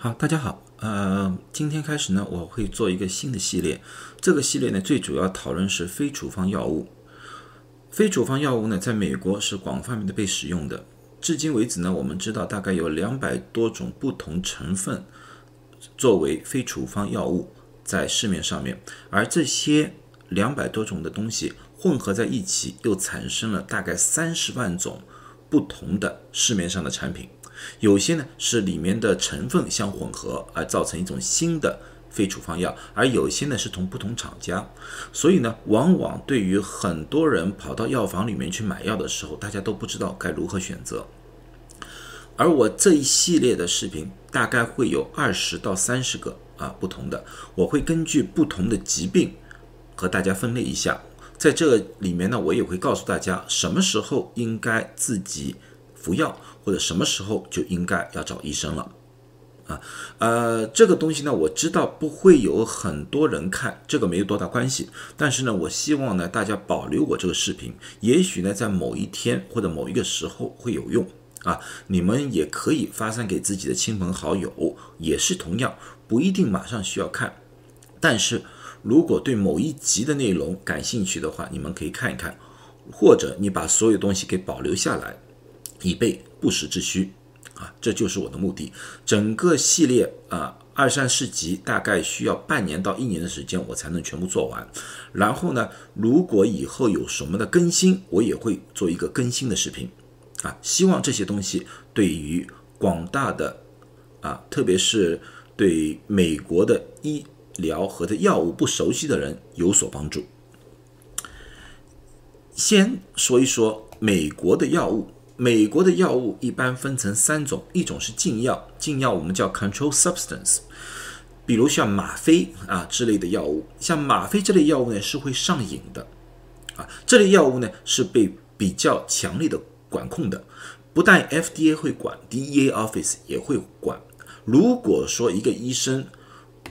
好，大家好，呃，今天开始呢，我会做一个新的系列。这个系列呢，最主要讨论是非处方药物。非处方药物呢，在美国是广泛的被使用的。至今为止呢，我们知道大概有两百多种不同成分作为非处方药物在市面上面，而这些两百多种的东西混合在一起，又产生了大概三十万种不同的市面上的产品。有些呢是里面的成分相混合而造成一种新的非处方药，而有些呢是从不同厂家，所以呢，往往对于很多人跑到药房里面去买药的时候，大家都不知道该如何选择。而我这一系列的视频大概会有二十到三十个啊不同的，我会根据不同的疾病和大家分类一下，在这里面呢，我也会告诉大家什么时候应该自己服药。或者什么时候就应该要找医生了，啊，呃，这个东西呢，我知道不会有很多人看，这个没有多大关系。但是呢，我希望呢，大家保留我这个视频，也许呢，在某一天或者某一个时候会有用啊。你们也可以发散给自己的亲朋好友，也是同样不一定马上需要看。但是如果对某一集的内容感兴趣的话，你们可以看一看，或者你把所有东西给保留下来。以备不时之需，啊，这就是我的目的。整个系列啊，二三四集大概需要半年到一年的时间，我才能全部做完。然后呢，如果以后有什么的更新，我也会做一个更新的视频，啊，希望这些东西对于广大的啊，特别是对美国的医疗和的药物不熟悉的人有所帮助。先说一说美国的药物。美国的药物一般分成三种，一种是禁药，禁药我们叫 control substance，比如像吗啡啊之类的药物，像吗啡这类药物呢是会上瘾的，啊，这类药物呢是被比较强烈的管控的，不但 FDA 会管，DEA office 也会管。如果说一个医生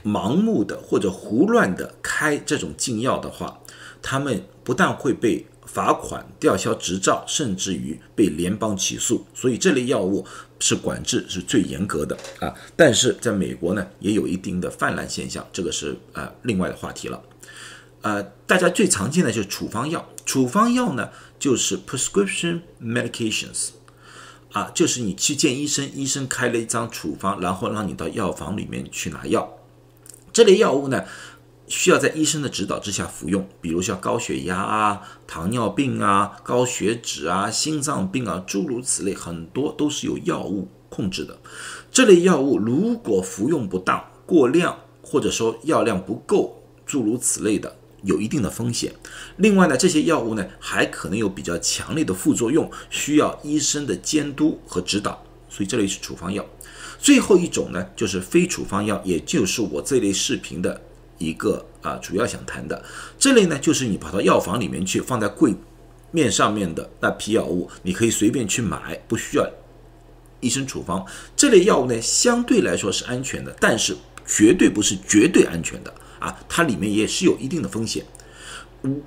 盲目的或者胡乱的开这种禁药的话，他们不但会被罚款、吊销执照，甚至于被联邦起诉，所以这类药物是管制是最严格的啊。但是在美国呢，也有一定的泛滥现象，这个是呃另外的话题了。呃，大家最常见的就是处方药，处方药呢就是 prescription medications，啊，就是你去见医生，医生开了一张处方，然后让你到药房里面去拿药。这类药物呢。需要在医生的指导之下服用，比如像高血压啊、糖尿病啊、高血脂啊、心脏病啊，诸如此类，很多都是有药物控制的。这类药物如果服用不当、过量，或者说药量不够，诸如此类的，有一定的风险。另外呢，这些药物呢还可能有比较强烈的副作用，需要医生的监督和指导。所以这类是处方药。最后一种呢，就是非处方药，也就是我这类视频的。一个啊，主要想谈的这类呢，就是你跑到药房里面去，放在柜面上面的那批药物，你可以随便去买，不需要医生处方。这类药物呢，相对来说是安全的，但是绝对不是绝对安全的啊，它里面也是有一定的风险。如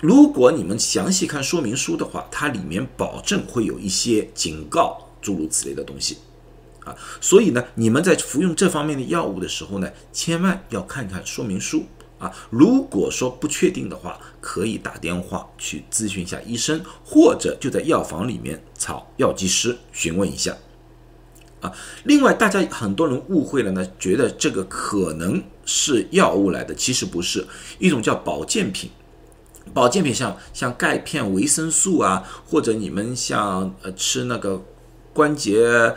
如果你们详细看说明书的话，它里面保证会有一些警告，诸如此类的东西。啊，所以呢，你们在服用这方面的药物的时候呢，千万要看看说明书啊。如果说不确定的话，可以打电话去咨询一下医生，或者就在药房里面找药剂师询问一下。啊，另外，大家很多人误会了呢，觉得这个可能是药物来的，其实不是，一种叫保健品。保健品像像钙片、维生素啊，或者你们像呃吃那个关节。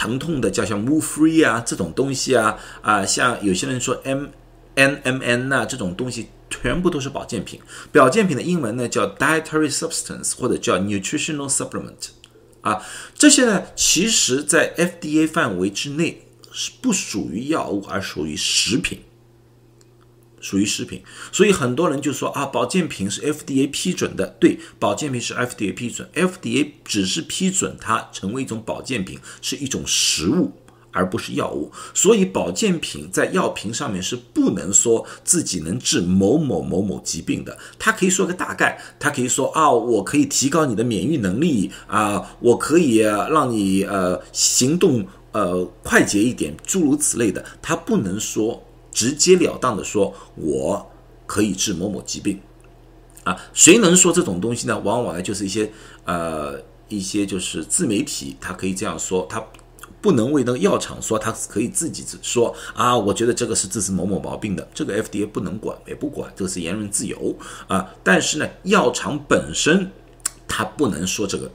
疼痛的叫像 Move Free 啊这种东西啊啊，像有些人说 M N M N 呐这种东西，全部都是保健品。保健品的英文呢叫 Dietary Substance 或者叫 Nutritional Supplement 啊，这些呢其实在 FDA 范围之内是不属于药物，而属于食品。属于食品，所以很多人就说啊，保健品是 FDA 批准的。对，保健品是 FDA 批准，FDA 只是批准它成为一种保健品，是一种食物，而不是药物。所以保健品在药瓶上面是不能说自己能治某某某某疾病的。它可以说个大概，它可以说啊，我可以提高你的免疫能力啊，我可以让你呃行动呃快捷一点，诸如此类的，它不能说直截了当的说我可以治某某疾病啊。谁能说这种东西呢？往往呢就是一些呃一些就是自媒体，他可以这样说，他不能为那个药厂说，他可以自己说啊，我觉得这个是治某某毛病的，这个 FDA 不能管，也不管，这个是言论自由啊。但是呢，药厂本身他不能说这个。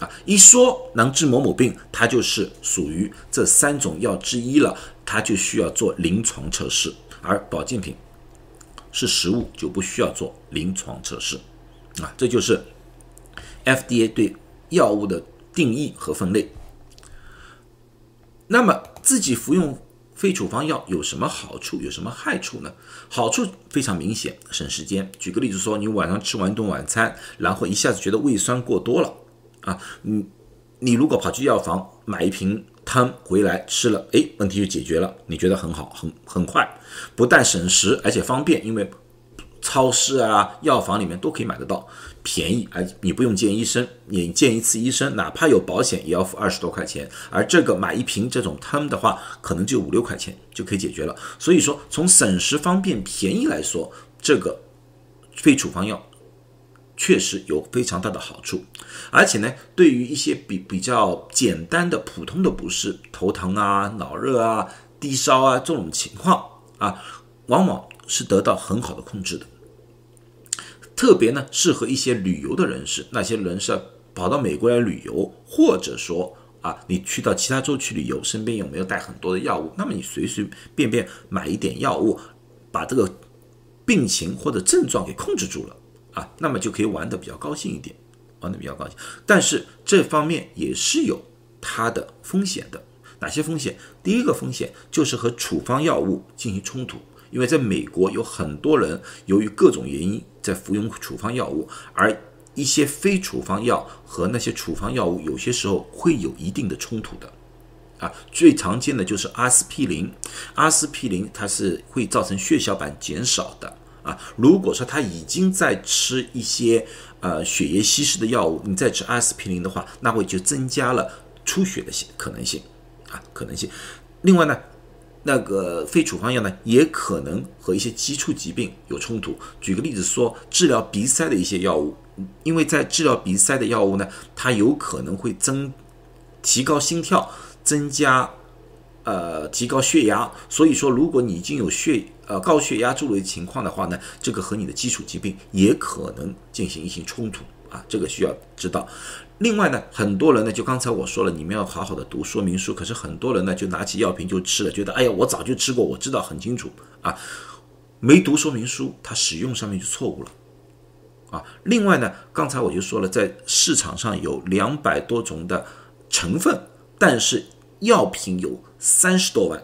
啊，一说能治某某病，它就是属于这三种药之一了，它就需要做临床测试。而保健品是食物，就不需要做临床测试。啊，这就是 FDA 对药物的定义和分类。那么自己服用非处方药有什么好处，有什么害处呢？好处非常明显，省时间。举个例子说，你晚上吃完一顿晚餐，然后一下子觉得胃酸过多了。啊，你你如果跑去药房买一瓶汤回来吃了，哎，问题就解决了，你觉得很好，很很快，不但省时，而且方便，因为超市啊、药房里面都可以买得到，便宜，而你不用见医生，你见一次医生，哪怕有保险，也要付二十多块钱，而这个买一瓶这种汤的话，可能就五六块钱就可以解决了。所以说，从省时、方便、便宜来说，这个非处方药。确实有非常大的好处，而且呢，对于一些比比较简单的普通的不适，头疼啊、脑热啊、低烧啊这种情况啊，往往是得到很好的控制的。特别呢，适合一些旅游的人士，那些人是跑到美国来旅游，或者说啊，你去到其他州去旅游，身边有没有带很多的药物？那么你随随便便买一点药物，把这个病情或者症状给控制住了。啊，那么就可以玩的比较高兴一点，玩的比较高兴。但是这方面也是有它的风险的。哪些风险？第一个风险就是和处方药物进行冲突，因为在美国有很多人由于各种原因在服用处方药物，而一些非处方药和那些处方药物有些时候会有一定的冲突的。啊，最常见的就是阿司匹林，阿司匹林它是会造成血小板减少的。啊，如果说他已经在吃一些呃血液稀释的药物，你再吃阿司匹林的话，那会就增加了出血的可能性啊，可能性。另外呢，那个非处方药呢，也可能和一些基础疾病有冲突。举个例子说，治疗鼻塞的一些药物，因为在治疗鼻塞的药物呢，它有可能会增提高心跳，增加呃提高血压，所以说如果你已经有血呃，高血压诸类情况的话呢，这个和你的基础疾病也可能进行一些冲突啊，这个需要知道。另外呢，很多人呢，就刚才我说了，你们要好好的读说明书。可是很多人呢，就拿起药瓶就吃了，觉得哎呀，我早就吃过，我知道很清楚啊，没读说明书，它使用上面就错误了啊。另外呢，刚才我就说了，在市场上有两百多种的成分，但是药品有三十多万。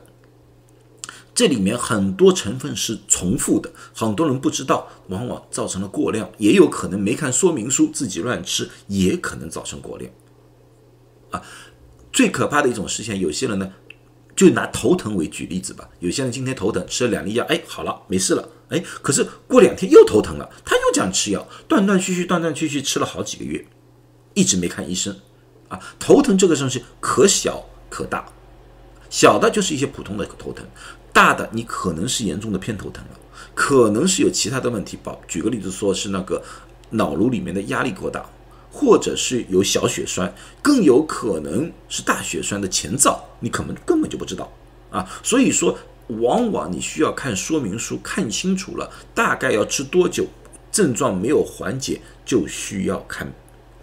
这里面很多成分是重复的，很多人不知道，往往造成了过量，也有可能没看说明书自己乱吃，也可能造成过量。啊，最可怕的一种实现，有些人呢，就拿头疼为举例子吧，有些人今天头疼吃了两粒药，哎，好了，没事了，哎，可是过两天又头疼了，他又这样吃药，断断续续，断断续续吃了好几个月，一直没看医生。啊，头疼这个东西可小可大，小的就是一些普通的头疼。大的你可能是严重的偏头疼了，可能是有其他的问题。保举个例子，说是那个脑颅里面的压力过大，或者是有小血栓，更有可能是大血栓的前兆，你可能根本就不知道啊。所以说，往往你需要看说明书，看清楚了，大概要吃多久，症状没有缓解，就需要看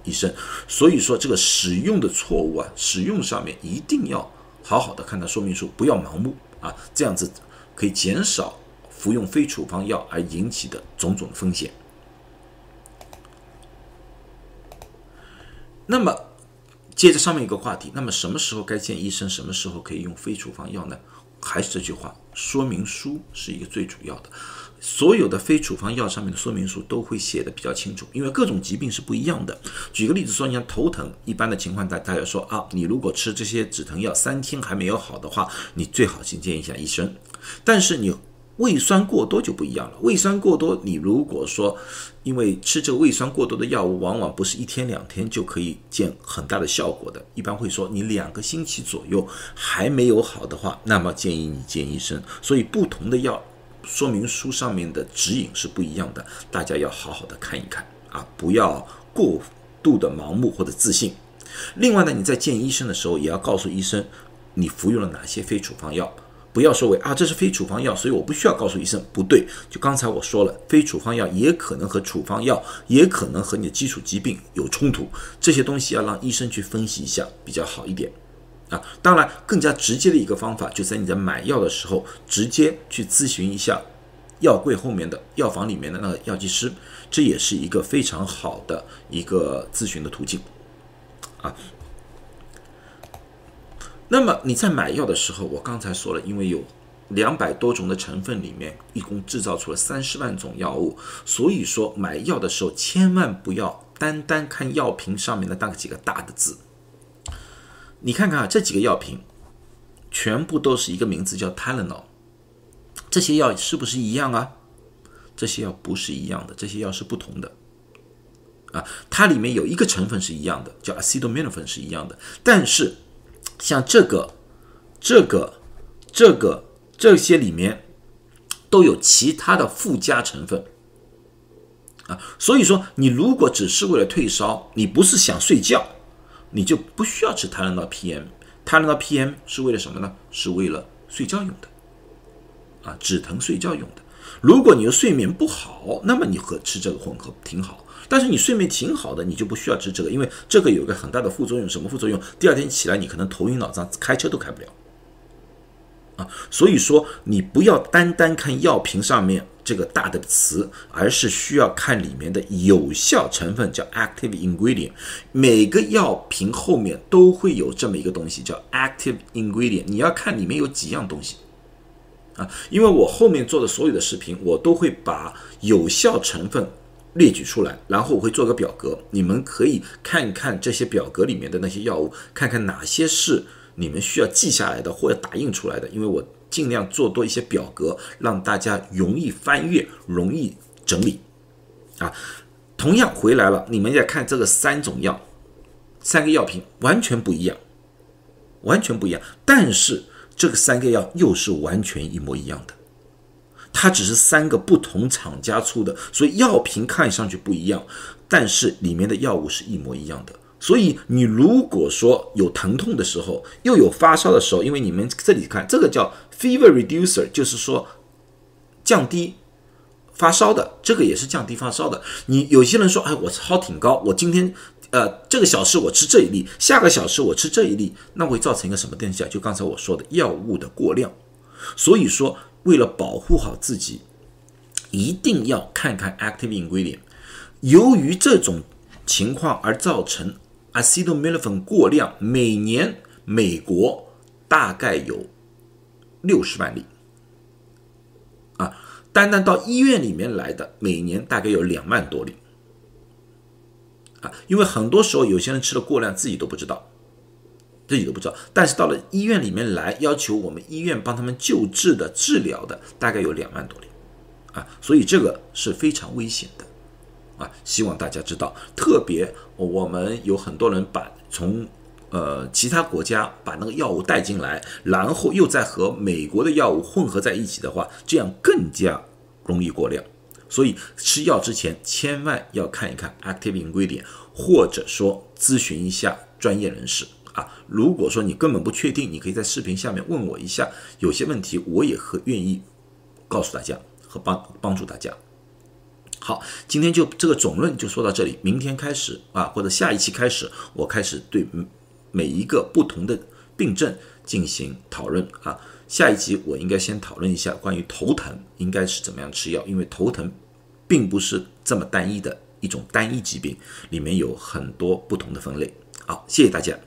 医生。所以说，这个使用的错误啊，使用上面一定要好好的看它说明书，不要盲目。啊，这样子可以减少服用非处方药而引起的种种风险。那么，接着上面一个话题，那么什么时候该见医生，什么时候可以用非处方药呢？还是这句话，说明书是一个最主要的。所有的非处方药上面的说明书都会写的比较清楚，因为各种疾病是不一样的。举个例子说，你像头疼，一般的情况大大家说啊，你如果吃这些止疼药三天还没有好的话，你最好先见一下医生。但是你胃酸过多就不一样了。胃酸过多，你如果说因为吃这个胃酸过多的药物，往往不是一天两天就可以见很大的效果的。一般会说你两个星期左右还没有好的话，那么建议你见医生。所以不同的药说明书上面的指引是不一样的，大家要好好的看一看啊，不要过度的盲目或者自信。另外呢，你在见医生的时候也要告诉医生你服用了哪些非处方药。不要说为啊，这是非处方药，所以我不需要告诉医生。不对，就刚才我说了，非处方药也可能和处方药，也可能和你的基础疾病有冲突。这些东西要让医生去分析一下比较好一点啊。当然，更加直接的一个方法，就在你在买药的时候，直接去咨询一下药柜后面的药房里面的那个药剂师，这也是一个非常好的一个咨询的途径啊。那么你在买药的时候，我刚才说了，因为有两百多种的成分，里面一共制造出了三十万种药物，所以说买药的时候千万不要单单看药瓶上面的那几个大的字。你看看啊，这几个药瓶全部都是一个名字叫 Tylenol，这些药是不是一样啊？这些药不是一样的，这些药是不同的啊。它里面有一个成分是一样的，叫 Acetaminophen 是一样的，但是。像这个、这个、这个这些里面都有其他的附加成分啊，所以说你如果只是为了退烧，你不是想睡觉，你就不需要吃泰兰道 PM。泰兰道 PM 是为了什么呢？是为了睡觉用的啊，止疼睡觉用的。如果你的睡眠不好，那么你和吃这个混合挺好。但是你睡眠挺好的，你就不需要吃这个，因为这个有个很大的副作用。什么副作用？第二天起来你可能头晕脑胀，开车都开不了啊。所以说你不要单单看药瓶上面这个大的词，而是需要看里面的有效成分，叫 active ingredient。每个药瓶后面都会有这么一个东西，叫 active ingredient。你要看里面有几样东西啊，因为我后面做的所有的视频，我都会把有效成分。列举出来，然后我会做个表格，你们可以看看这些表格里面的那些药物，看看哪些是你们需要记下来的或者打印出来的。因为我尽量做多一些表格，让大家容易翻阅、容易整理。啊，同样回来了，你们再看这个三种药，三个药品完全不一样，完全不一样，但是这个三个药又是完全一模一样的。它只是三个不同厂家出的，所以药瓶看上去不一样，但是里面的药物是一模一样的。所以你如果说有疼痛的时候，又有发烧的时候，因为你们这里看这个叫 fever reducer，就是说降低发烧的，这个也是降低发烧的。你有些人说，哎，我烧挺高，我今天呃这个小时我吃这一粒，下个小时我吃这一粒，那会造成一个什么东西啊？就刚才我说的药物的过量。所以说。为了保护好自己，一定要看看 active ingredient。由于这种情况而造成 acetaminophen 过量，每年美国大概有六十万例。啊，单单到医院里面来的，每年大概有两万多例。啊，因为很多时候有些人吃了过量，自己都不知道。自己都不知道，但是到了医院里面来，要求我们医院帮他们救治的、治疗的，大概有两万多例，啊，所以这个是非常危险的，啊，希望大家知道。特别我们有很多人把从呃其他国家把那个药物带进来，然后又再和美国的药物混合在一起的话，这样更加容易过量。所以吃药之前千万要看一看 active ingredient，或者说咨询一下专业人士。啊，如果说你根本不确定，你可以在视频下面问我一下，有些问题我也很愿意告诉大家和帮帮助大家。好，今天就这个总论就说到这里，明天开始啊，或者下一期开始，我开始对每一个不同的病症进行讨论啊。下一集我应该先讨论一下关于头疼应该是怎么样吃药，因为头疼并不是这么单一的一种单一疾病，里面有很多不同的分类。好，谢谢大家。